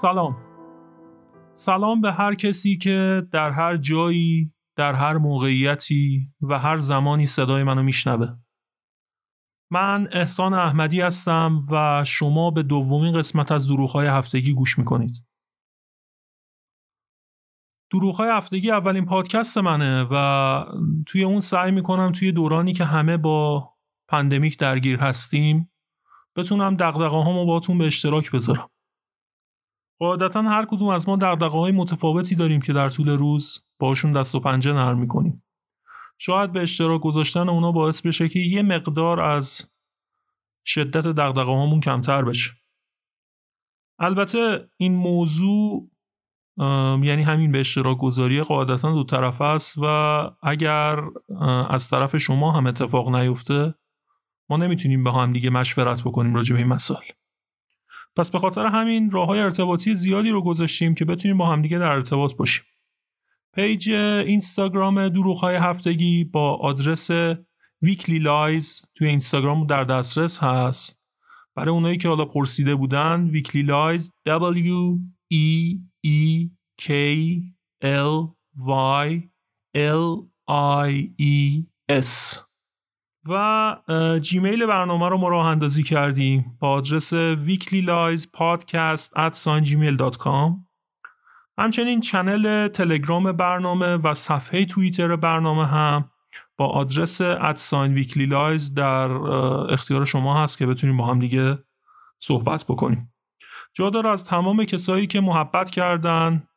سلام. سلام به هر کسی که در هر جایی در هر موقعیتی و هر زمانی صدای منو میشنوه. من احسان احمدی هستم و شما به دومین قسمت از دروغ‌های هفتگی گوش می‌کنید. دروغ‌های هفتگی اولین پادکست منه و توی اون سعی می‌کنم توی دورانی که همه با پندمیک درگیر هستیم بتونم دقدقه هامو باتون به اشتراک بذارم. قاعدتا هر کدوم از ما دقدقه های متفاوتی داریم که در طول روز باشون دست و پنجه نرم می‌کنیم. شاید به اشتراک گذاشتن اونا باعث بشه که یه مقدار از شدت دقدقه هامون کمتر بشه. البته این موضوع یعنی همین به اشتراک گذاری قاعدتا دو طرف است و اگر از طرف شما هم اتفاق نیفته ما نمی‌تونیم با هم دیگه مشورت بکنیم راجع به این مسائل. پس به خاطر همین راه های ارتباطی زیادی رو گذاشتیم که بتونیم با همدیگه در ارتباط باشیم. page اینستاگرام دروغ های هفتگی با آدرس Weekly Lies توی اینستاگرام در دسترس هست. برای اونایی که حالا پرسیده بودن Weekly Lies W E E K L Y L I E S. و جیمیل برنامه رو ما راه اندازی کردیم. با آدرس weeklyliespodcast@gmail.com همچنین چنل تلگرام برنامه و صفحه توییتر برنامه هم با آدرس ادساین ویکلی در اختیار شما هست که بتونیم با هم دیگه صحبت بکنیم. جا داره از تمام کسایی که محبت کردن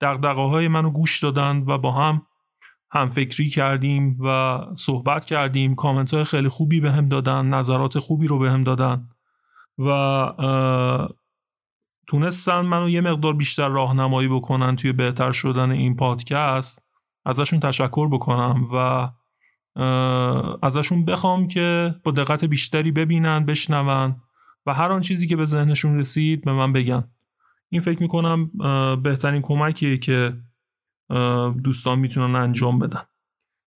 دقدقه های منو گوش دادن و با هم هم فکری کردیم و صحبت کردیم. کامنت های خیلی خوبی به هم دادن نظرات خوبی رو به هم دادن و تونستن منو یه مقدار بیشتر راهنمایی بکنن توی بهتر شدن این پادکست. ازشون تشکر بکنم و ازشون بخوام که با دقت بیشتری ببینن بشنون و هر آن چیزی که به ذهنشون رسید به من بگن. این فکر می‌کنم بهترین کمکیه که دوستان می‌تونن انجام بدن.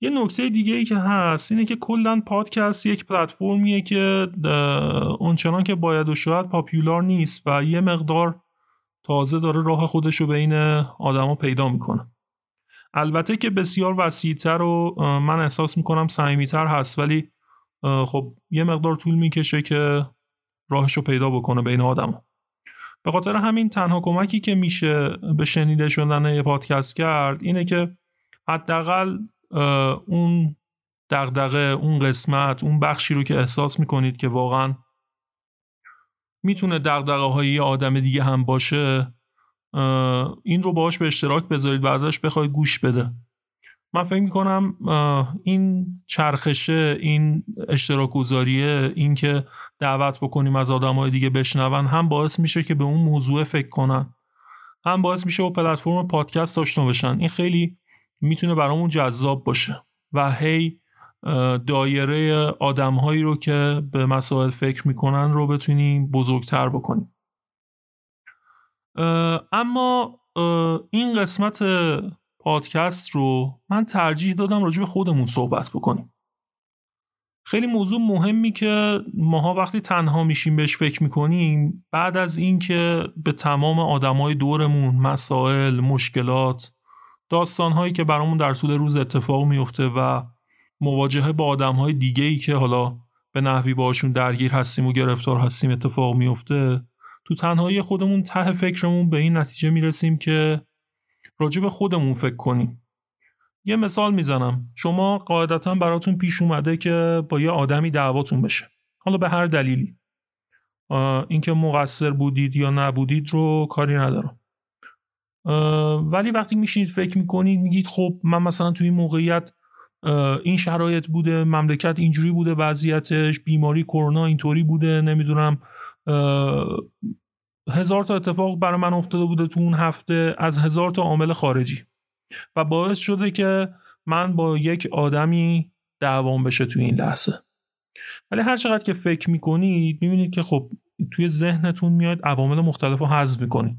یه نکته دیگه ای که هست اینه که کلا پادکست یک پلتفرمیه که اونچنان که باید و شاید پاپیولار نیست و یه مقدار تازه داره راه خودش رو بین آدما پیدا می‌کنه. البته که بسیار وسیعتر و من احساس می‌کنم صمیمیتر هست ولی خب یه مقدار طول می‌کشه که راهش رو پیدا بکنه بین آدما. به خاطر همین تنها کمکی که میشه به شنیده شدن یه پادکست کرد اینه که حداقل اون دغدغه اون قسمت اون بخشی رو که احساس می‌کنید که واقعا می‌تونه دغدغه های یه آدم دیگه هم باشه این رو باهاش به اشتراک بذارید و ازش بخواید گوش بده. من فکر می‌کنم این چرخشه این اشتراک گذاریه این که دعوت بکنیم از آدم های دیگه بشنون هم باعث میشه که به اون موضوع فکر کنن. هم باعث میشه با پلتفرم پادکست آشنا بشن. این خیلی می‌تونه برامون جذاب باشه. و هی دایره آدم هایی رو که به مسائل فکر می‌کنن رو بتونیم بزرگتر بکنیم. اما این قسمت پادکست رو من ترجیح دادم راجع به خودمون صحبت بکنیم. خیلی موضوع مهمی که ماها وقتی تنها میشیم بهش فکر می‌کنیم بعد از اینکه به تمام آدمای دورمون مسائل مشکلات داستانهایی که برامون در طول روز اتفاق میفته و مواجهه با آدمهای دیگه ای که حالا به نحوی باشون درگیر هستیم و گرفتار هستیم اتفاق میفته تو تنهایی خودمون ته فکرمون به این نتیجه می‌رسیم که راجع به خودمون فکر کنیم. یه مثال می‌زنم. شما قاعدتا براتون پیش اومده که با یه آدمی دعواتون بشه. حالا به هر دلیلی. اینکه مقصر بودید یا نبودید رو کاری ندارم. ولی وقتی میشینید فکر می‌کنید میگید خب من مثلا توی این موقعیت این شرایط بوده مملکت اینجوری بوده وضعیتش بیماری کرونا اینطوری بوده نمی‌دونم هزار تا اتفاق برای من افتاده بوده تو اون هفته از هزار تا عامل خارجی. و باعث شده که من با یک آدمی دعوام بشه توی این لحظه. ولی هر چقدر که فکر می‌کنید می‌بینید که خب توی ذهنتون میاد عوامل مختلف رو حذف می‌کنید.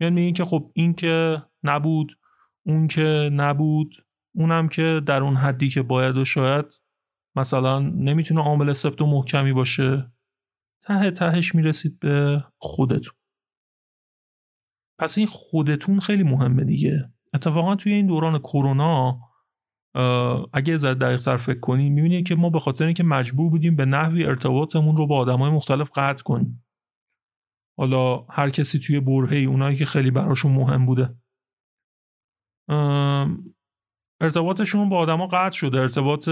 میاد میگید که خب این که نبود اون که نبود اونم که در اون حدی که باید و شاید مثلا نمی‌تونه عامل سفت و محکمی باشه. ته تهش می‌رسید به خودتون. پس این خودتون خیلی مهمه دیگه. اتفاقا توی این دوران کرونا اگه زد دقیق فکر کنیم می‌بینید که ما به خاطر اینکه مجبور بودیم به نحوی ارتباطمون رو با آدمای مختلف قطع کنیم. حالا هر کسی توی برهه اونایی که خیلی براشون مهم بوده. ارتباطشون با آدما قطع شده. ارتباط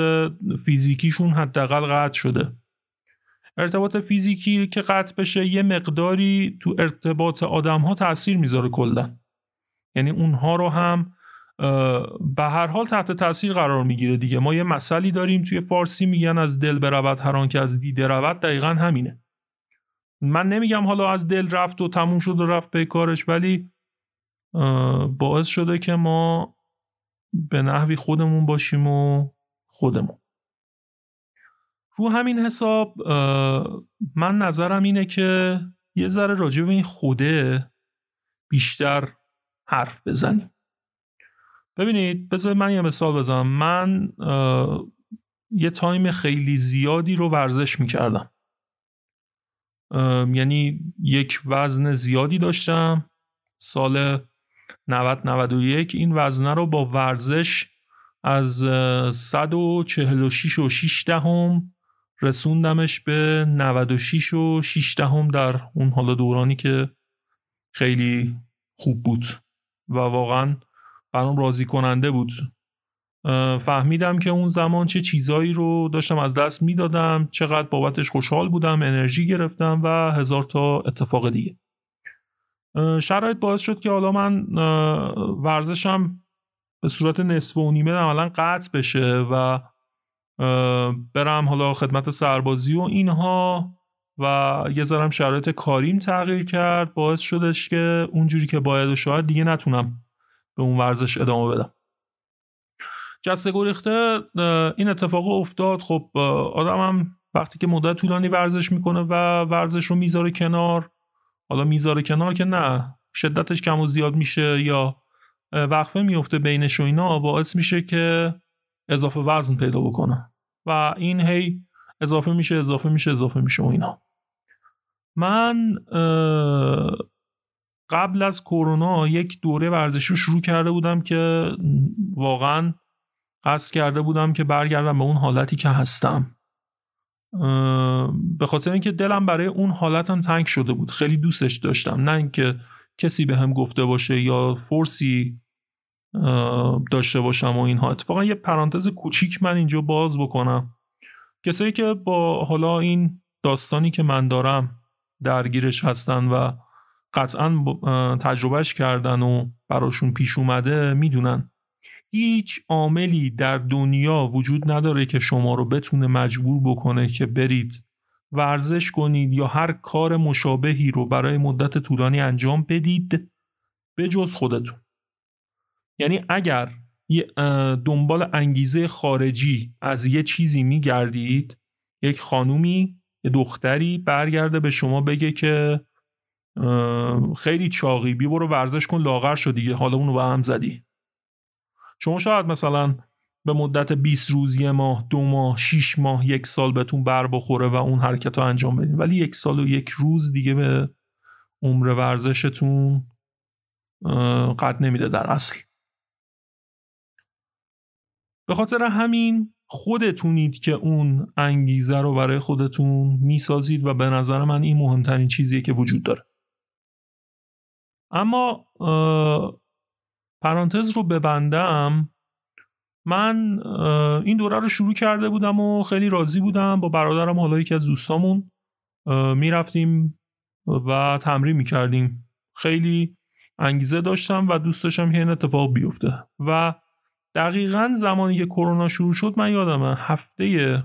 فیزیکیشون حداقل قطع شده. ارتباط فیزیکی که قطع بشه یه مقداری تو ارتباط آدم ها تاثیر می‌ذاره کلا. یعنی اونها رو هم به هر حال تحت تاثیر قرار می‌گیره دیگه. ما یه مسئله داریم توی فارسی میگن از دل برود هر که از دیده رود دقیقا همینه. من نمیگم حالا از دل رفت و تموم شد و رفت به کارش ولی باعث شده که ما به نحوی خودمون باشیم و خودمون. رو همین حساب من نظرم اینه که یه ذره راجع به این خوده بیشتر حرف بزنیم. ببینید بذار من یه مثال بزنم. من یه تایم خیلی زیادی رو ورزش می‌کردم. یعنی یک وزن زیادی داشتم. سال 90 91 این وزنه رو با ورزش از 146 و 6 دهم رسوندمش به 96 و 6 دهم در اون حالا دورانی که خیلی خوب بود. و واقعا برام راضی کننده بود فهمیدم که اون زمان چه چیزایی رو داشتم از دست می‌دادم چقدر بابتش خوشحال بودم انرژی گرفتم و هزار تا اتفاق دیگه. شرایط باعث شد که حالا من ورزشم به صورت نصف و نیمه عملا قطع بشه و برم حالا خدمت سربازی و اینها. و یه ذرم شرایط کاریم تغییر کرد باعث شدش که اونجوری که باید و شاید دیگه نتونم به اون ورزش ادامه بدم. جسته گریخته این اتفاق افتاد. خب آدمم وقتی که مدت طولانی ورزش می‌کنه و ورزش رو می‌ذاره کنار حالا می‌ذاره کنار که نه شدتش کم و زیاد میشه یا وقفه میفته بینش و اینا باعث میشه که اضافه وزن پیدا بکنه. و این هی اضافه میشه اضافه میشه اضافه میشه و اینا. من قبل از کرونا یک دوره ورزشی رو شروع کرده بودم که واقعا قصد کرده بودم که برگردم به اون حالتی که هستم. به خاطر اینکه دلم برای اون حالتم تنگ شده بود. خیلی دوستش داشتم. نه اینکه کسی به هم گفته باشه یا فورسی داشته باشم و اینها. اتفاقا یه پرانتز کوچیک من اینجا باز بکنم. کسایی که با حالا این داستانی که من دارم درگیرش هستن و قطعا تجربهش کردن و براشون پیش اومده می‌دونن. هیچ عاملی در دنیا وجود نداره که شما رو بتونه مجبور بکنه که برید ورزش کنید یا هر کار مشابهی رو برای مدت طولانی انجام بدید به جز خودتون. یعنی اگر دنبال انگیزه خارجی از یه چیزی میگردید یک خانومی یه دختری برگرده به شما بگه که خیلی چاقی بی برو ورزش کن لاغر شد دیگه حالا اونو به هم زدی. شما شاید مثلا به مدت 20 روز یه ماه دو ماه 6 ماه یک سال بهتون بر بخوره و اون حرکت رو انجام بدین. ولی یک سال و یک روز دیگه به عمر ورزشتون قد نمیده در اصل. به خاطر همین خودتونید که اون انگیزه رو برای خودتون می‌سازید و به نظر من این مهمترین چیزیه که وجود داره. اما پرانتز رو ببندم. من این دوره رو شروع کرده بودم و خیلی راضی بودم. با برادرم حالا یکی از دوستامون می‌رفتیم و تمرین می‌کردیم. خیلی انگیزه داشتم و دوست داشتم که این اتفاق بیفته. و دقیقا زمانی که کرونا شروع شد من یادمه هفته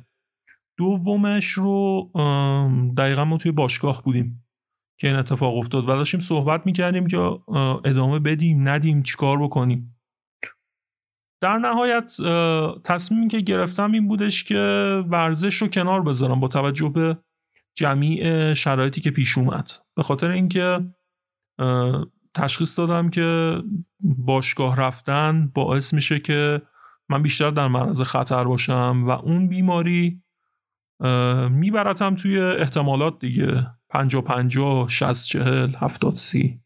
دومش رو دقیقا ما توی باشگاه بودیم که این اتفاق افتاد و داشتیم صحبت می‌کردیم که ادامه بدیم ندیم چیکار بکنیم. در نهایت تصمیمی که گرفتم این بودش که ورزش رو کنار بذارم با توجه به جمیع شرایطی که پیش اومد. به خاطر اینکه تشخیص دادم که باشگاه رفتن باعث میشه که من بیشتر در معرض خطر باشم و اون بیماری میبرتم توی احتمالات دیگه. پنجا پنجا شست چهل هفتاد سی.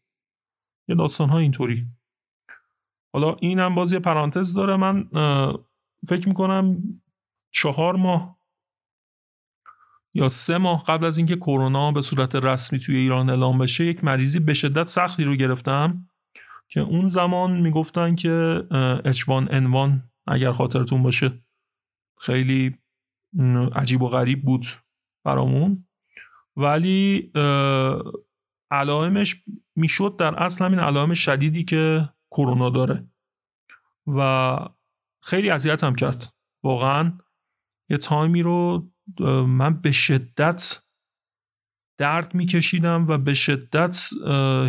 یه داستان ها اینطوری. حالا اینم باز یه پرانتز داره. من فکر می‌کنم چهار ماه یا سه ماه قبل از اینکه کرونا به صورت رسمی توی ایران اعلام بشه یک مریضی به شدت سختی رو گرفتم که اون زمان می‌گفتن که H1N1 اگر خاطرتون باشه خیلی عجیب و غریب بود برامون. ولی علائمش می‌شد در اصل همین علائم شدیدی که کرونا داره و خیلی اذیت هم کرد. واقعا یه تایمی رو من به شدت درد میکشیدم و به شدت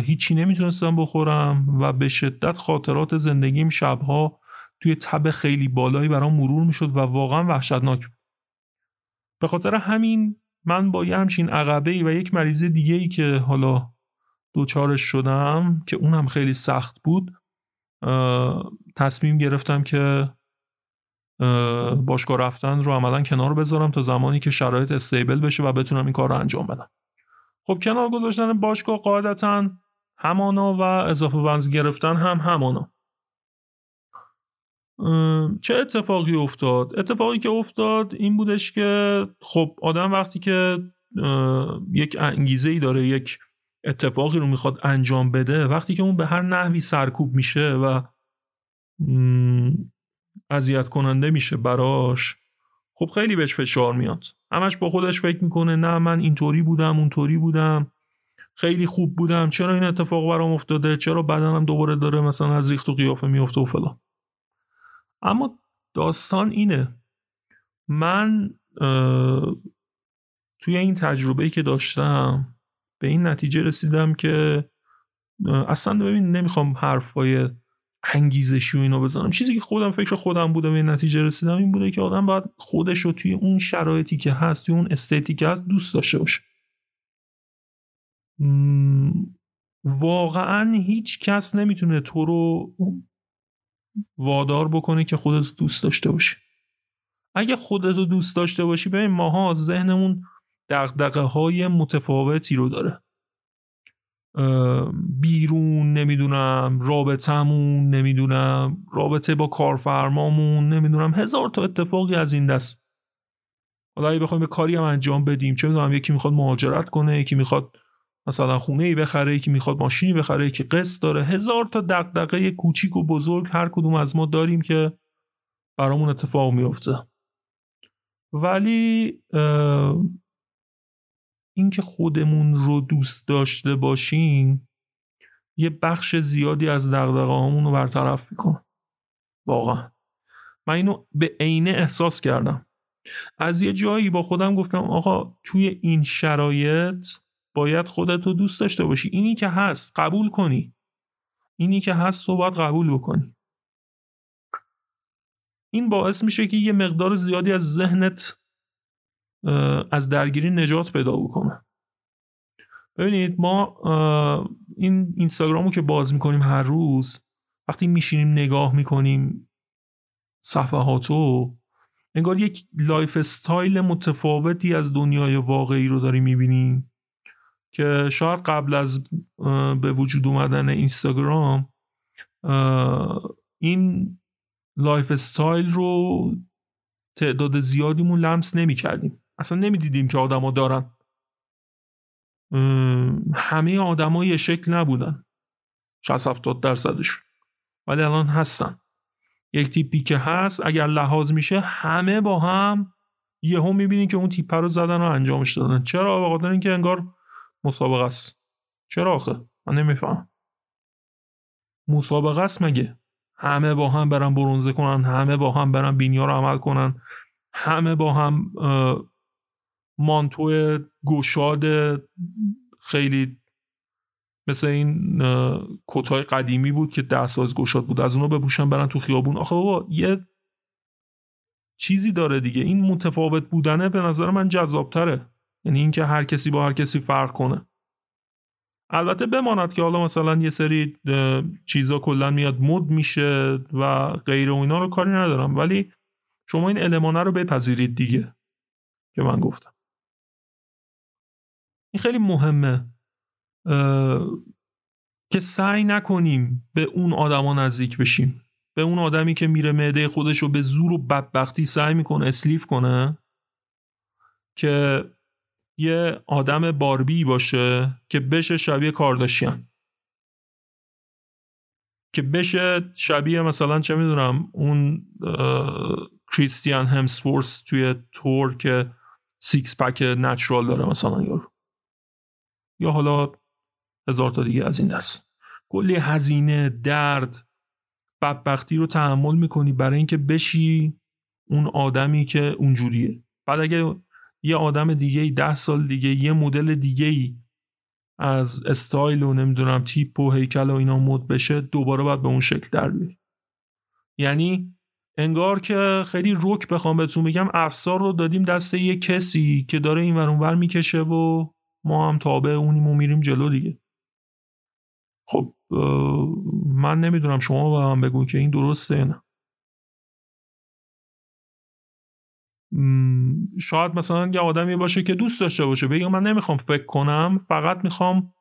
هیچی نمی‌تونستم بخورم و به شدت خاطرات زندگیم شبها توی تب خیلی بالایی برام مرور می‌شد و واقعا وحشتناک به خاطر همین من با یه همچین عقبه ای و یک مریض دیگه ای که حالا دوچارش شدم که اونم خیلی سخت بود تصمیم گرفتم که باشگاه رفتن رو عملا کنار بذارم تا زمانی که شرایط استیبل بشه و بتونم این کار رو انجام بدم خب کنار گذاشتن باشگاه قاعدتا همانا و اضافه ونز گرفتن هم همانا چه اتفاقی افتاد؟ اتفاقی که افتاد این بودش که خب آدم وقتی که یک انگیزه ای داره یک اتفاقی رو می‌خواد انجام بده وقتی که اون به هر نحوی سرکوب میشه و اذیت کننده میشه براش. خب خیلی بهش فشار میاد. همش با خودش فکر می‌کنه نه من اینطوری بودم اونطوری بودم. خیلی خوب بودم. چرا این اتفاق برام افتاده؟ چرا بدنم دوباره داره مثلا از ریخت و قیافه میفته و فلان. اما داستان اینه. من توی این تجربه که داشتم به این نتیجه رسیدم که اصلا ببین نمی‌خوام حرفای انگیزشی و اینو بزنم. چیزی که خودم فکر خودم بوده به نتیجه رسیدم این بوده که آدم باید خودش رو توی اون شرایطی که هست توی اون استیتی که هست دوست داشته باشه. واقعا هیچ کس نمی‌تونه تو رو وادار بکنه که خودت دوست داشته باشی. اگه خودت رو دوست داشته باشی ببین ماها ذهنمون دقدقه های متفاوتی رو داره. بیرون نمی‌دونم رابطمون نمی‌دونم رابطه با کارفرمامون نمی‌دونم. هزار تا اتفاقی از این دست. حالا اگه بخوایم به کاری هم انجام بدیم چه می‌دونم یکی می‌خواد مهاجرت کنه یکی می‌خواد مثلا خونه ای بخره یکی می‌خواد ماشینی بخره یکی قسط داره. هزار تا دغدغه کوچیک و بزرگ هر کدوم از ما داریم که برامون اتفاق میفته ولی اینکه خودمون رو دوست داشته باشیم یه بخش زیادی از دقدقه رو برطرف می‌کنه. واقعا. من اینو به عینه احساس کردم. از یه جایی با خودم گفتم آقا توی این شرایط باید خودت رو دوست داشته باشی. اینی که هست قبول کنی. اینی که هست رو باید قبول بکنی. این باعث میشه که یه مقدار زیادی از ذهنت از درگیری نجات پیدا بکنه. ببینید ما این اینستاگرامو که باز می‌کنیم هر روز وقتی میشینیم نگاه می‌کنیم صفحاتو انگار یک lifestyle متفاوتی از دنیای واقعی رو داریم می‌بینیم که شاید قبل از به وجود اومدن اینستاگرام این lifestyle رو تعداد زیادیمون لمس نمی کردیم اصلا نمی‌دیدیم که آدما دارن. همه آدما یه شکل نبودن. 60 70 درصدشون. ولی الان هستن. یک تیپی که هست اگر لحاظ میشه همه با هم یهو می‌بینین که اون تیپ رو زدن و انجامش دادن. چرا؟ به خاطر اینکه انگار مسابقه است. چرا آخه؟ من نمیفهم مسابقه است مگه؟ همه با هم برن برونزه کنن همه با هم برن بینیا رو عمل کنن همه با هم مانتو گشاد خیلی مثل این کتای قدیمی بود که ده ساز گشاد بود. از اونو بپوشن برن تو خیابون. آخه بابا یه چیزی داره دیگه. این متفاوت بودنه به نظر من جذابتره. یعنی اینکه هر کسی با هر کسی فرق کنه. البته بماند که حالا مثلا یه سری چیزا کلا میاد مد میشه و غیر و اینا رو کاری ندارم. ولی شما این المانه رو بپذیرید دیگه که من گفتم. این خیلی مهمه. که سعی نکنیم به اون آدما نزدیک بشیم. به اون آدمی که میره معده خودش رو به زور و بدبختی سعی می‌کنه اسلیف کنه که یه آدم باربی باشه که بشه شبیه کارداشیان. که بشه شبیه مثلا چه می‌دونم اون کریس همسورث توی Thor که six pack natural داره مثلا یارو. یا حالا هزار تا دیگه از این دست. کلی هزینه درد بدبختی رو تحمل می‌کنی برای اینکه بشی اون آدمی که اونجوریه. بعد اگه یه آدم دیگه ای ده سال دیگه یه مدل دیگه ای از استایل و نمی‌دونم تیپ و هیکل و اینا مد بشه دوباره باید به اون شکل در بیاری. یعنی انگار که خیلی روک بخوام بهتون بگم افسار رو دادیم دست یه کسی که داره این ور می‌کشه و ما هم تابع اونیم و میریم جلو دیگه. خب من نمی‌دونم شما به من بگو که این درسته نه. شاید مثلا یه آدمی باشه که دوست داشته باشه بگم من نمی‌خوام فکر کنم فقط می‌خوام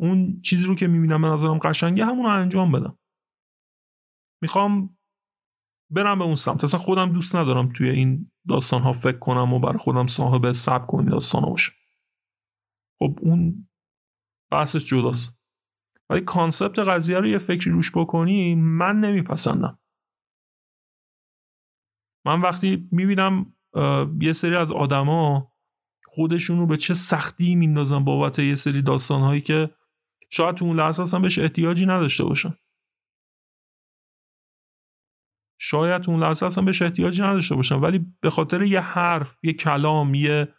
اون چیزی رو که می‌بینم به نظرم قشنگه همون رو انجام بدم. می‌خوام برم به اون سمت. اصلا خودم دوست ندارم توی این داستان ها فکر کنم و برای خودم صاحب سب کنی داستان ها باشه. خب اون بحثش جداست. ولی کانسپت قضیه رو یه فکری روش بکنی من نمیپسندم. من وقتی می‌بینم یه سری از آدما خودشون رو به چه سختی میندازن بابت یه سری داستانهایی که شاید تو اون لحظه اصلا بهش احتیاجی نداشته باشن. شاید اون لحظه اصلا بهش احتیاجی نداشته باشن ولی به خاطر یه حرف یه کلام یه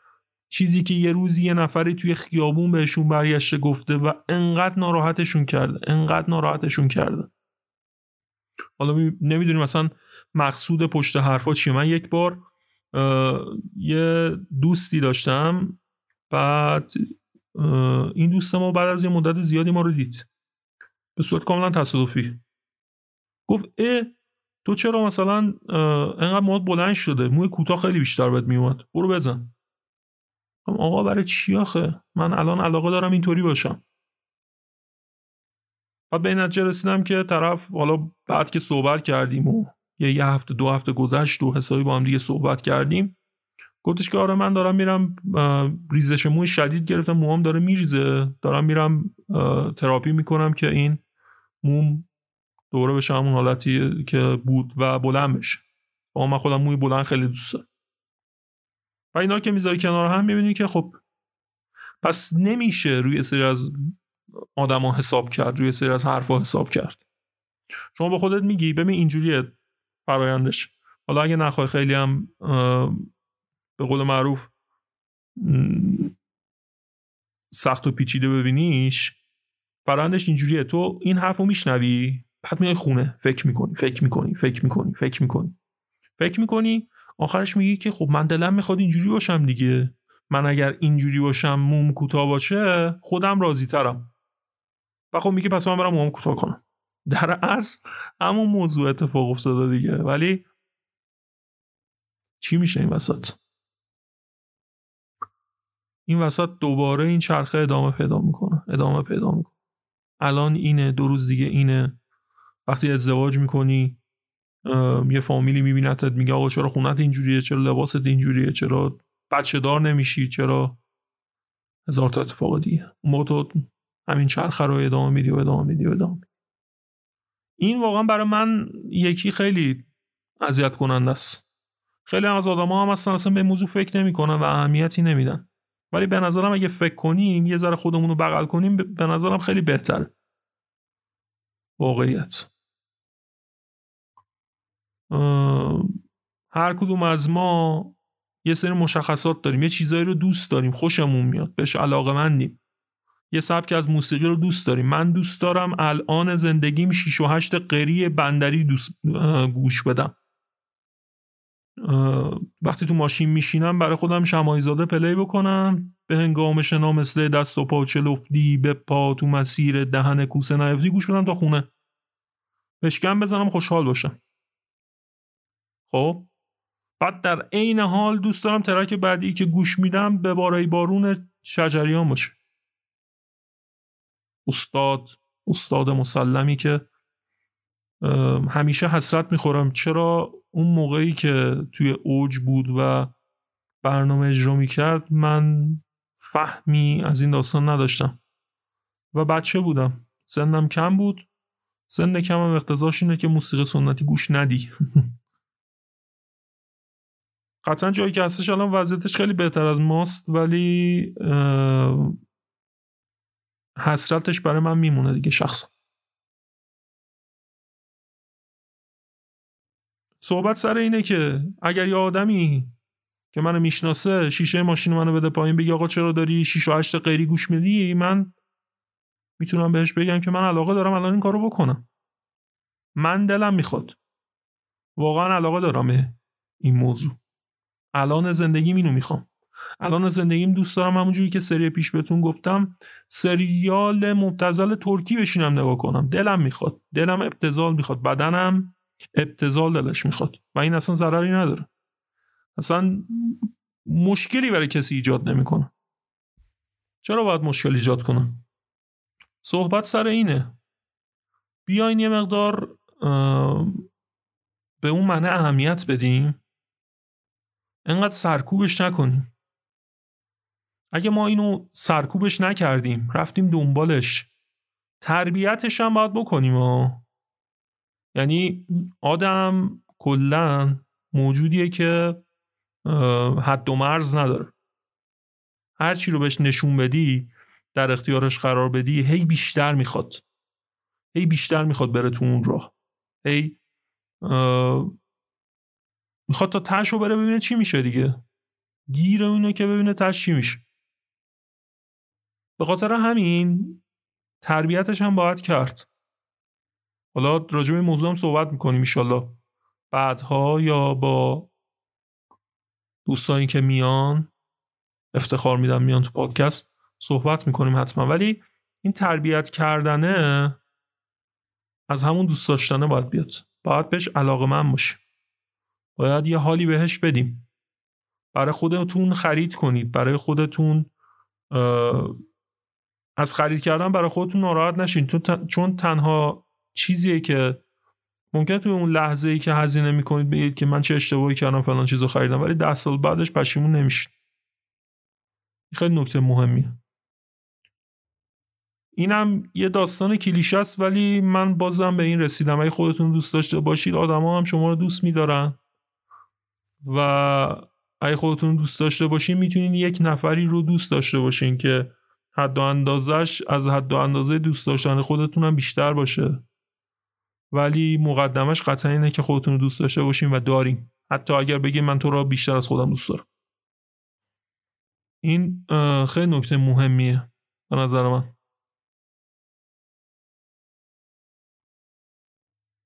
چیزی که یه روزی یه نفری توی خیابون بهشون برگشته گفته و انقدر ناراحتشون کرده انقدر ناراحتشون کرده. حالا نمی‌دونیم مثلا مقصود پشت حرفا چیه. من یک بار یه دوستی داشتم بعد این دوست ما بعد از یه مدت زیادی ما رو دید. به صورت کاملا تصادفی. گفت اه تو چرا مثلا انقدر مواد بلند شده؟ موی کوتاه خیلی بیشتر بهت میومد برو بزن. آقا برای چی آخه؟ من الان علاقه دارم اینطوری باشم. بعد به این نتیجه رسیدم که طرف حالا بعد که صحبت کردیم و یه یه هفته دو هفته گذشت و حسابی با هم دیگه صحبت کردیم گفتش که آره من دارم میرم ریزش موی شدید گرفتم موام داره میریزه. دارم میرم تراپی می‌کنم که این موم دوره بشه همون حالتی که بود و بلند بشه. من خودم موی بلند خیلی دوست دارم. و اینا که می‌ذاری کنار هم می‌بینی که خب پس نمیشه روی سری از آدما حساب کرد روی سری از حرفا حساب کرد. شما به خودت میگی ببین اینجوریه فرایندش. حالا اگه نخوای خیلی هم به قول معروف سخت و پیچیده ببینیش فرایندش اینجوریه. تو این حرفو میشنوی بعد میای خونه فکر می‌کنی فکر می‌کنی فکر می‌کنی فکر می‌کنی فکر می‌کنی آخرش میگی که خب من دلم می‌خواد اینجوری باشم دیگه. من اگر اینجوری باشم موم کوتاه باشه خودم راضی ترم و خب میگه پس من برم موم کوتاه کنم. در اصل همون موضوع اتفاق افتاده دیگه. ولی چی میشه این وسط؟ این وسط دوباره این چرخه ادامه پیدا می‌کنه. ادامه پیدا می‌کنه. الان اینه دو روز دیگه اینه. وقتی ازدواج می‌کنی یه فامیلی میبینتت میگه آقا چرا خونت اینجوریه؟ چرا لباست اینجوریه؟ چرا بچه دار نمیشی؟ چرا؟ هزار تا اتفاق دیگه. اون تو همین چرخه رو ادامه میدی و ادامه میدی و ادامه میدی. این واقعا برای من یکی خیلی اذیت کننده است. خیلی از آدم ها هم اصلا اصلا به موضوع فکر نمی‌کنن و اهمیتی نمیدن. ولی به نظرم اگه فکر کنیم یه ذره خودمون رو بغل کنیم به نظرم خیلی بهتره. واقعیت. هر کدوم از ما یه سری مشخصات داریم یه چیزایی رو دوست داریم خوشمون میاد بهش علاقه مندیم. یه سبک از موسیقی رو دوست داریم. من دوست دارم الان زندگیم 6 و 8 قری بندری دوست گوش بدم. وقتی تو ماشین میشینم برای خودم شمایزاده پلی بکنم به هنگام شنا مثل دست و پا چلفتی به پا تو مسیر دهن کوسه نیفتی گوش بدم تا خونه. بشکم بزنم خوشحال باشم. خب؟ بعد در عین حال دوست دارم ترک بعدی که گوش میدم به بارای بارون شجریان باشه. استاد استاد مسلمی که همیشه حسرت می‌خورم. چرا اون موقعی که توی اوج بود و برنامه اجرا می‌کرد من فهمی از این داستان نداشتم. و بچه بودم. سنم کم بود. سن کمم اقتضاش اینه که موسیقی سنتی گوش ندی. قطعا جایی که هستش الان وضعیتش خیلی بهتر از ماست ولی حسرتش برای من میمونه دیگه شخصا. صحبت سر اینه که اگر یه آدمی که منو می‌شناسه شیشه ماشین منو بده پایین بگی آقا چرا داری 6 و 8 غیری گوش میدی من می‌تونم بهش بگم که من علاقه دارم الان این کارو بکنم. من دلم می‌خواد. واقعا علاقه دارم این موضوع. الان زندگی اینو می‌خوام. الان زندگیم دوست دارم همونجوری که سری پیش بهتون گفتم سریال مبتزل ترکی بشینم نگاه کنم. دلم می‌خواد. دلم ابتزال می‌خواد. بدنم ابتزال دلش می‌خواد. و این اصلا ضرری نداره. اصلا مشکلی برای کسی ایجاد نمی‌کنه. چرا باید مشکل ایجاد کنم؟ صحبت سر اینه. بیاین یه مقدار به اون معنی اهمیت بدیم. انقدر سرکوبش نکنیم. اگه ما اینو سرکوبش نکردیم رفتیم دنبالش. تربیتش هم باید بکنیم ها. یعنی آدم کلا موجودیه که حد و مرز نداره. هر چی رو بهش نشون بدی در اختیارش قرار بدی هی بیشتر می‌خواد. هی بیشتر می‌خواد بره تو اون راه. هی می‌خواد تا تش رو بره ببینه چی میشه دیگه. گیر اونو که ببینه تش چی میشه. به خاطر همین تربیتش هم باید کرد. حالا راجع به موضوع هم صحبت می‌کنیم ایشالله بعدها یا با دوستانی که میان افتخار میدم میان تو پادکست صحبت می‌کنیم حتما. ولی این تربیت کردنه از همون دوست داشتنه باید بیاد. باید بهش علاقه من باشیم باید یه حالی بهش بدیم. برای خودتون خرید کنید. برای خودتون از خرید کردن برای خودتون ناراحت نشین. چون تنها چیزیه که ممکنه توی اون لحظه ای که هزینه می‌کنید بگید که من چه اشتباهی کردم فلان چیزو خریدم ولی ده سال بعدش پشیمون نمیشید خیلی نکته مهمیه. اینم یه داستان کلیشه است ولی من بازم به این رسیدم. اگه خودتون دوست داشته باشید آدما هم شما رو دوست میدارن. و اگه خودتون دوست داشته باشین می‌تونین یک نفری رو دوست داشته باشین که حد و اندازش از حد و اندازه دوست داشتن خودتون هم بیشتر باشه. ولی مقدمش قطعا اینه که خودتون رو دوست داشته باشین و داریم حتی اگر بگیم من تو را بیشتر از خودم دوست دارم. این خیلی نکته مهمیه به نظر من.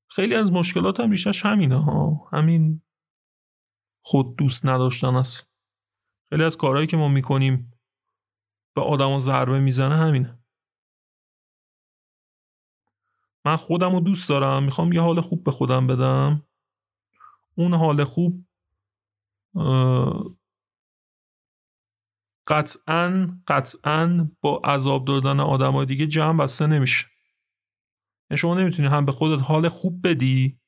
خیلی از مشکلات هم ریشش همینه ها. همین خود دوست نداشتن است. خیلی از کارهایی که ما می‌کنیم به آدم ضربه می‌زنه همینه. من خودم رو دوست دارم. می‌خوام یه حال خوب به خودم بدم. اون حال خوب قطعا قطعا با عذاب دادن آدم های دیگه جمع بسته نمیشه. یعنی شما نمی‌تونی هم به خودت حال خوب بدی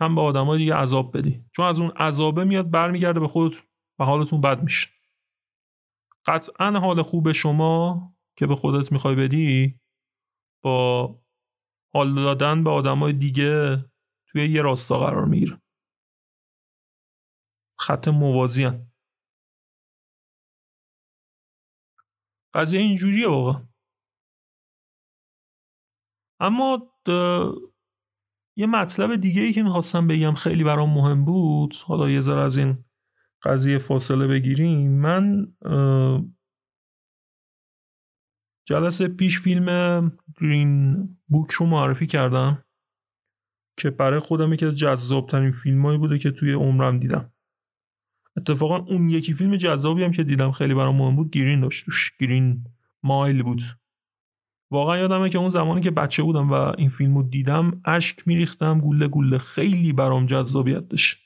هم به آدم دیگه عذاب بدی. چون از اون عذابه میاد برمیگرده به خودتون و حالتون بد میشه. قطعا حال خوب شما که به خودت می‌خوای بدی با حال دادن به آدمای دیگه توی یه راستا قرار می‌گیره. خط موازی قضیه اینجوریه واقعا. اما یه مطلب دیگه ای که می‌خواستم بگم خیلی برام مهم بود حالا یه ذره از این قضیه فاصله بگیریم. من جلسه پیش فیلم گرین بوک رو معرفی کردم که برای خودم یکی از جذابترین فیلمایی بوده که توی عمرم دیدم. اتفاقا اون یکی فیلم جذابی هم که دیدم خیلی برام مهم بود گرین داشت گرین مایل بود. واقعا یادمه که اون زمانی که بچه بودم و این فیلم رو دیدم اشک میریختم گوله گوله خیلی برام جذابیت داشت.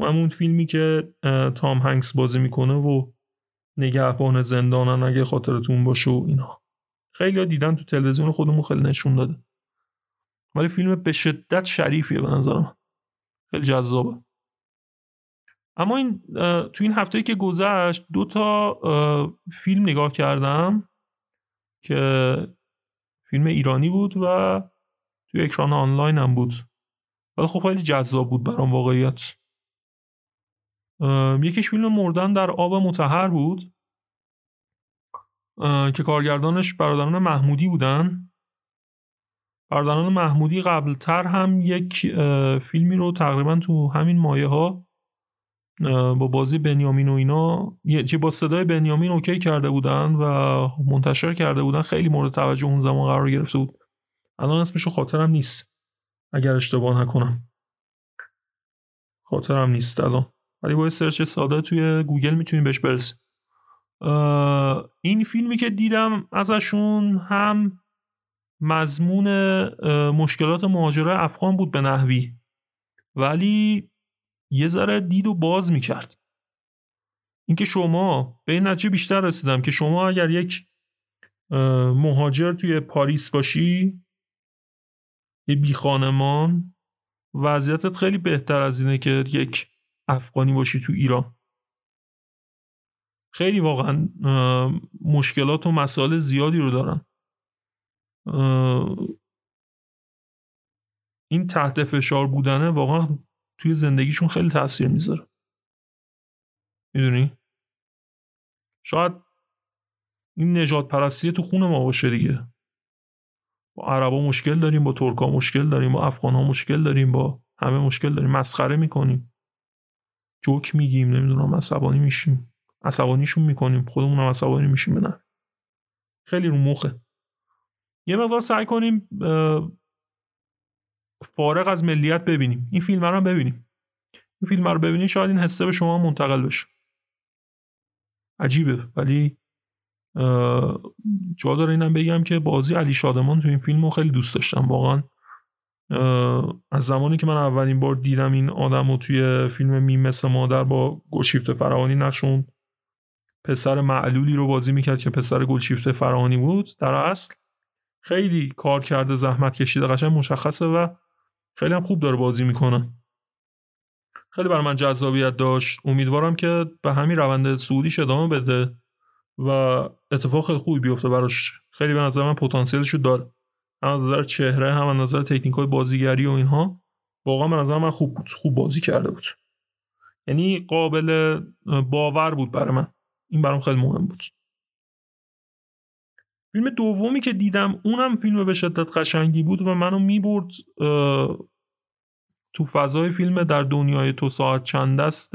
همون فیلمی که تام هنگس بازی می‌کنه و نگهبان زندانن اگه خاطرتون باشه و اینا. خیلی دیدن تو تلویزیون خودمون خیلی نشون داده. ولی فیلم به شدت شریفیه به نظرم. خیلی جذابه. اما این تو این هفته که گذشت دو تا فیلم نگاه کردم. که فیلم ایرانی بود و توی اکران آنلاین هم بود. ولی خب خیلی جذاب بود برام واقعیت. یکیش فیلم مردن در آب متحر بود که کارگردانش برادران محمودی بودن. برادران محمودی قبلتر هم یک فیلمی رو تقریبا تو همین مایه ها با بازی بنیامین و اینا چه با صدای بنیامین OK کرده بودن و منتشر کرده بودن. خیلی مورد توجه اون زمان قرار گرفته بود. الان اسمشو خاطرم نیست. اگر اشتباه نکنم. خاطرم نیست الان. ولی با search ساده توی گوگل می‌تونیم بهش برسیم این فیلمی که دیدم ازشون هم مضمون مشکلات مهاجره افغان بود به نحوی. ولی یه ذره دید و باز می‌کرد. اینکه شما به این نتیجه بیشتر رسیدم که شما اگر یک مهاجر توی پاریس باشی یه بی خانمان وضعیتت خیلی بهتر از اینه که یک افغانی باشی تو ایران. خیلی واقعا مشکلات و مسائل زیادی رو دارن. این تحت فشار بودنه واقعا توی زندگیشون خیلی تاثیر می‌ذاره. می‌دونی؟ شاید این نجات پرستی تو خون ما باشه دیگه. با عربا مشکل داریم با ترکا مشکل داریم با افغان ها مشکل داریم با همه مشکل داریم. مسخره می‌کنیم. جوک میگیم نمی‌دونم عصبانی میشیم. عصبانیشون می‌کنیم. خودمون هم عصبانی میشیم نه خیلی رو مخه. یه مقدار سعی کنیم فارغ از ملیت ببینیم. این فیلم رو ببینیم. این فیلم رو ببینیم شاید این حسه به شما منتقل بشه. عجیبه. ولی جا داره اینم بگم که بازی علی شادمان تو این فیلم رو خیلی دوست داشتم. واقعا از زمانی که من اولین بار دیدم این آدم رو توی فیلم میم مثل مادر با گلشیفت فرهانی نقشون پسر معلولی رو بازی می‌کرد که پسر گلشیفت فرهانی بود. در اصل خیلی کار کرده زحمت کشیده قشنگ مشخصه و خیلی هم خوب داره بازی می‌کنه. خیلی برای من جذابیت داشت. امیدوارم که به همین روند سعودیش ادامه بده و اتفاق خیلی خوبی بیفته براش. خیلی به نظر من پتانسیلش رو داره. هم از نظر چهره هم از نظر تکنیک های بازیگری و اینها واقعا به نظر من خوب بود. خوب بازی کرده بود. یعنی قابل باور بود برای من. این برام خیلی مهم بود. فیلم دومی که دیدم اونم فیلم به شدت قشنگی بود و منو می‌برد تو فضای فیلم در دنیای تو ساعت چند دست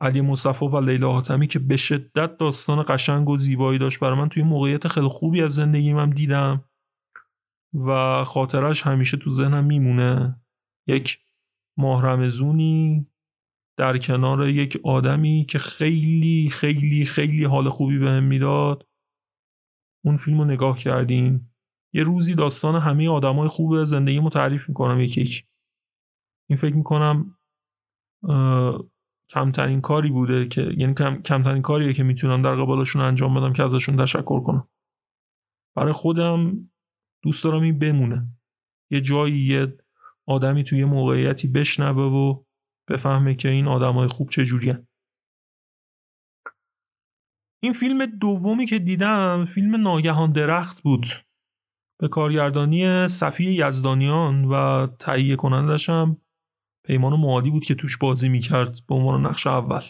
علی مصطفی و لیلا حاتمی که به شدت داستان قشنگ و زیبایی داشت برای من. توی موقعیت خیلی خوبی از زندگیم هم دیدم و خاطرش همیشه تو ذهنم میمونه. یک ماهرمزونی در کنار یک آدمی که خیلی خیلی خیلی حال خوبی بهم می‌داد. اون فیلم رو نگاه کردیم. یه روزی داستان همه آدمای خوب زندگی رو تعریف می‌کنم یکی یک این فکر می‌کنم کمترین کاری بوده که یعنی کم، کمترین کاریه که می‌تونم در قبالشون انجام بدم که ازشون تشکر کنم. برای خودم دوست دارم این بمونه. یه جایی یه آدمی توی موقعیتی بشنوه و بفهمه که این آدمای خوب چجوریه. این فیلم دومی که دیدم فیلم ناگهان درخت بود. به کارگردانی صفی یزدانیان و تهیه کنندش هم پیمان معادی بود که توش بازی می‌کرد به عنوان نقش اول.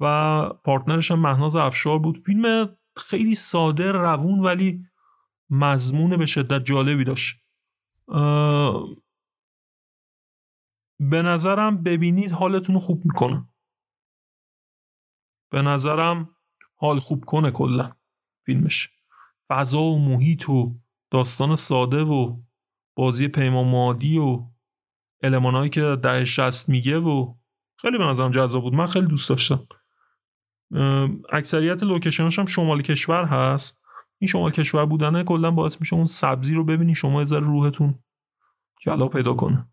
و پارتنرش هم مهناز افشار بود. فیلم خیلی ساده روون ولی مضمون به شدت جالبی داشت. به نظرم ببینید حالتون خوب می‌کنه. به نظرم حال خوب کنه کلا. فیلمش. فضا و محیط و داستان ساده و بازی پیمان مادی و المانهایی که ده شست میگه و خیلی به نظرم جذاب بود. من خیلی دوست داشتم. اکثریت لوکیشناش هم شمال کشور هست. این شمال کشور بودنه کلا باعث میشه اون سبزی رو ببینی شما یه ذره روحتون جلا پیدا کنه.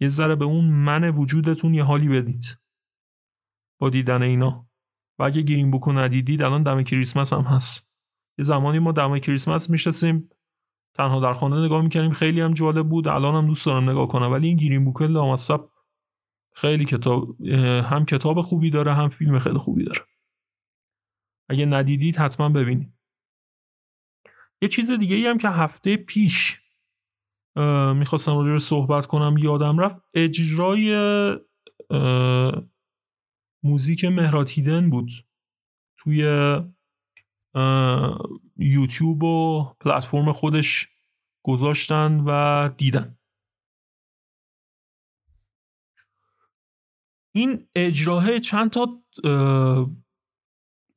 یه ذره به اون من وجودتون یه حالی بدید. با دیدن اینا. و اگه گرین بوکو ندیدید الان دم کریسمس هم هست. یه زمانی ما دمای کریسمس میشستیم تنها در خانه نگاه می‌کنیم خیلی هم جالب بود. الان هم دوست دارم نگاه کنم. ولی این گرین بوک لامصب خیلی کتاب هم کتاب خوبی داره هم فیلم خیلی خوبی داره. اگه ندیدید حتما ببینید. یه چیز دیگه ای هم که هفته پیش می‌خواستم رو صحبت کنم یادم رفت اجرای موزیک مهرات هیدن بود توی یوتیوب و پلتفرم خودش گذاشتن و دیدن. این اجراه چند تا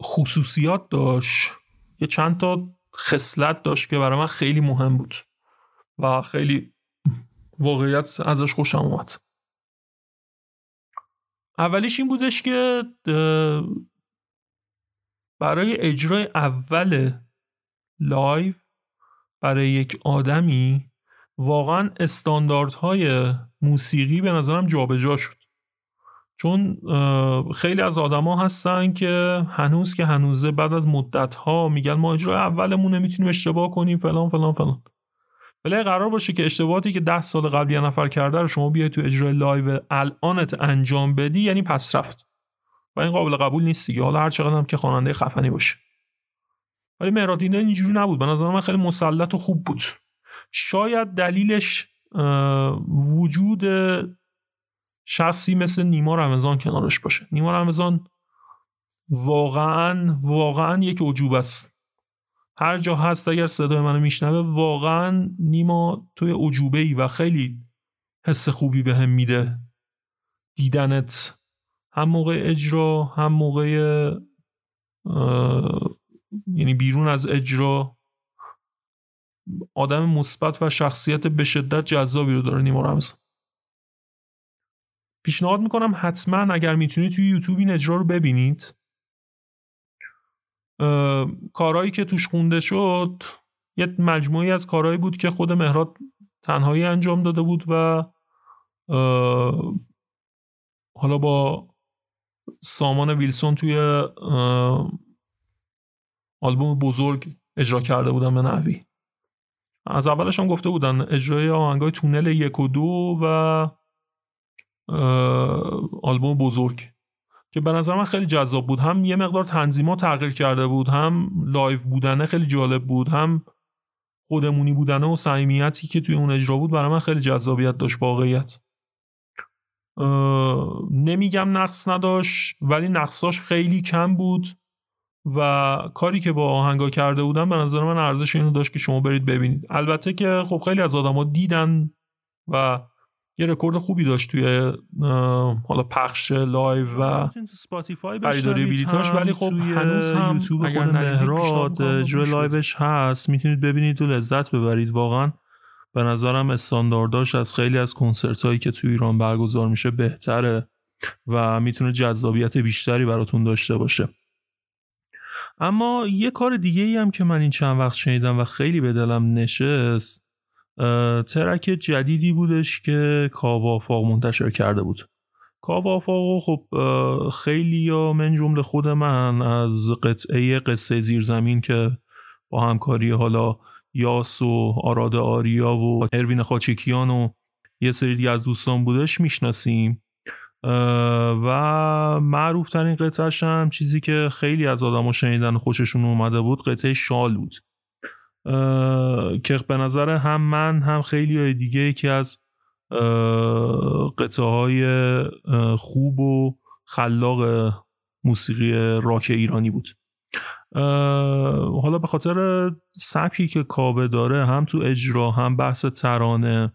خصوصیات داشت. یه چند تا خصلت داشت که برای من خیلی مهم بود و خیلی واقعیت ازش خوشم اومد. اولیش این بودش که برای اجرای اول لایو برای یک آدمی واقعا استانداردهای موسیقی به نظرم جابجا شد. چون خیلی از آدما هستن که هنوز که هنوزه بعد از مدت ها میگن ما اجرای اولمون نمی‌تونیم اشتباه کنیم فلان فلان فلان. ولی قرار باشه که اشتباهاتی که ده سال قبل یه نفر کرده رو شما بیای تو اجرای live الانت انجام بدی یعنی پس رفت. و این قابل قبول نیست دیگه. حالا هر چقدر هم که خواننده خفنی باشه. ولی مهرادینه اینجوری نبود. به نظر من خیلی مسلط و خوب بود. شاید دلیلش وجود شخصی مثل نیما رمضان کنارش باشه. نیما رمضان واقعا واقعا یک عجوب است. هر جا هست اگر صدای منو میشنوه واقعا نیما توی عجوبه ای و خیلی حس خوبی به هم میده. دیدنت هم موقع اجرا هم موقع یعنی بیرون از اجرا. آدم مثبت و شخصیت به شدت جذابی رو داره نیما رمضان پیشنهاد می‌کنم حتما اگر می‌تونید توی یوتیوب این اجرا رو ببینید. کارهایی که توش خونده شد یه مجموعی از کارهایی بود که خود مهراد تنهایی انجام داده بود و حالا با سامان ویلسون توی آلبوم بزرگ اجرا کرده بودن به نحوی. از اولش هم گفته بودن اجرای آهنگای تونل یک و دو و آلبوم بزرگ. که به نظر من خیلی جذاب بود. هم یه مقدار تنظیمات تغییر کرده بود هم live بودنه خیلی جالب بود هم خودمونی بودنه و صمیمیتی که توی اون اجرا بود برای من خیلی جذابیت داشت واقعیت. نمیگم نقص نداشت ولی نقصاش خیلی کم بود و کاری که با آهنگا کرده بودن به نظر من ارزش اینو داشت که شما برید ببینید. البته که خب خیلی از آدما دیدن و یه رکورد خوبی داشت توی حالا پخش live و خریداری بلیتاش ولی خب هنوز هم یوتیوب خود مهراد جو live ش هست. می‌تونید ببینید و لذت ببرید. واقعا به نظرم استاندارداش از خیلی از کنسرت هایی که توی ایران برگزار میشه بهتره و می‌تونه جذابیت بیشتری براتون داشته باشه. اما یه کار دیگه ای هم که من این چند وقت شنیدم و خیلی به دلم نشست ترک جدیدی بودش که کاوافاق منتشر کرده بود. کاوافاق خب خیلی یا من جمله خود من از قطعه قصه زیرزمین که با همکاری حالا یاس و آراد آریا و اروین خاچکیان و یه سری دیگه از دوستان بودش می‌شناسیم. و معروف ترین قطعش هم چیزی که خیلی از آدم شنیدن خوششون اومده بود قطعه شال بود. که به نظر هم من هم خیلی های دیگه یکی از قطعه های خوب و خلاق موسیقی راک ایرانی بود. حالا به خاطر سبکی که کاوه داره هم تو اجرا هم بحث ترانه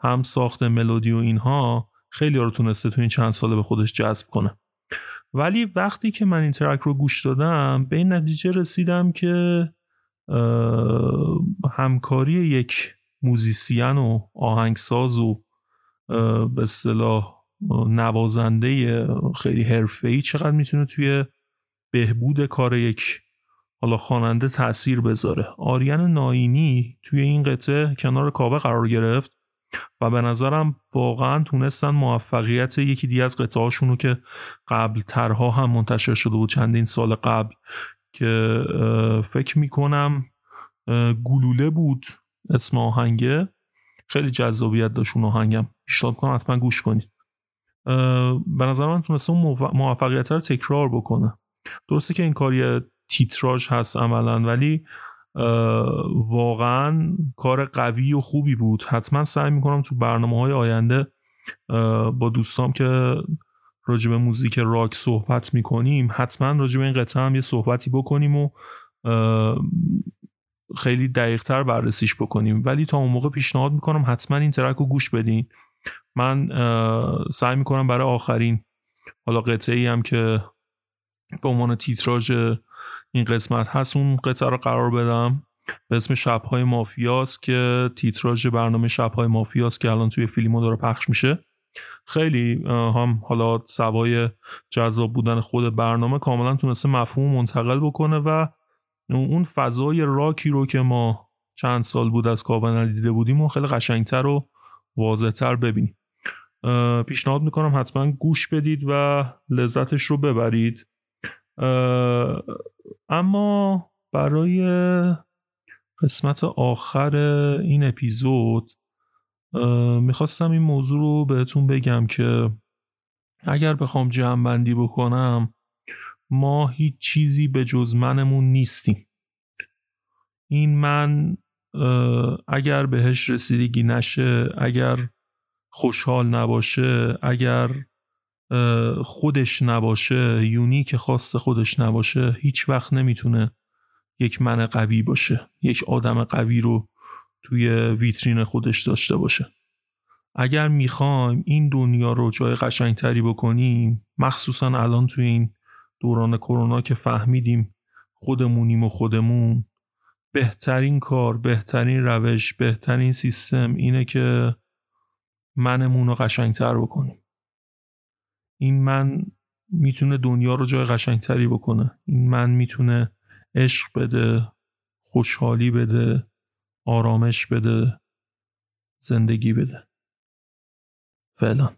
هم ساخت ملودی و اینها خیلی رو تونسته تو این چند ساله به خودش جذب کنه. ولی وقتی که من این ترک رو گوش دادم به این نتیجه رسیدم که همکاری یک موزیسین و آهنگساز و به اصطلاح نوازنده خیلی حرفه‌ای چقدر می‌تونه توی بهبود کار یک حالا خواننده تاثیر بذاره. آریان ناینی توی این قطعه کنار کاوه قرار گرفت و به نظرم واقعا تونستن موفقیت یکی دیگه از قطعه هاشونو که قبل ترها هم منتشر شده بود چندین سال قبل که فکر می‌کنم گلوله بود اسم آهنگه. خیلی جذابیت داشت اون آهنگم. پیشنهاد کنم حتما گوش کنید. به نظر من تونسته اون موفقیت رو تکرار بکنه. درسته که این کاری تیتراژ هست عملا ولی واقعا کار قوی و خوبی بود. حتما سعی می‌کنم تو برنامه های آینده با دوستام که راجع به موزیک راک صحبت می‌کنیم حتما راجع به این قطعه هم یه صحبتی بکنیم و خیلی دقیقتر بررسیش بکنیم. ولی تا اون موقع پیشنهاد می‌کنم حتما این ترک رو گوش بدین. من سعی می‌کنم برای آخرین حالا قطعه ای هم که به عنوان تیتراژ این قسمت هست اون قطعه رو قرار بدم. به اسم شبهای مافیاست که تیتراژ برنامه شبهای مافیاست که الان توی فیلمو داره پخش میشه. خیلی هم حالا سوای جذاب بودن خود برنامه کاملا تونسته مفهوم منتقل بکنه و اون فضای راکی رو که ما چند سال بود از کاوه دیده بودیم و خیلی قشنگتر و واضحتر ببینیم. پیشنهاد می‌کنم حتما گوش بدید و لذتش رو ببرید. اما برای قسمت آخر این اپیزود می‌خواستم این موضوع رو بهتون بگم که اگر بخوام جمع بکنم ما هیچ چیزی به جز منمون نیستیم. این من اگر بهش رسیدگی نشه اگر خوشحال نباشه اگر خودش نباشه یونیک خاص خودش نباشه هیچ وقت نمی‌تونه یک من قوی باشه یک آدم قوی رو توی ویترین خودش داشته باشه. اگر می‌خوایم این دنیا رو جای قشنگتری بکنیم مخصوصا الان توی این دوران کرونا که فهمیدیم خودمونیم و خودمون بهترین کار بهترین روش بهترین سیستم اینه که منمون رو قشنگتر بکنیم. این من می‌تونه دنیا رو جای قشنگتری بکنه. این من می‌تونه عشق بده خوشحالی بده. آرامش بده زندگی بده. فعلا.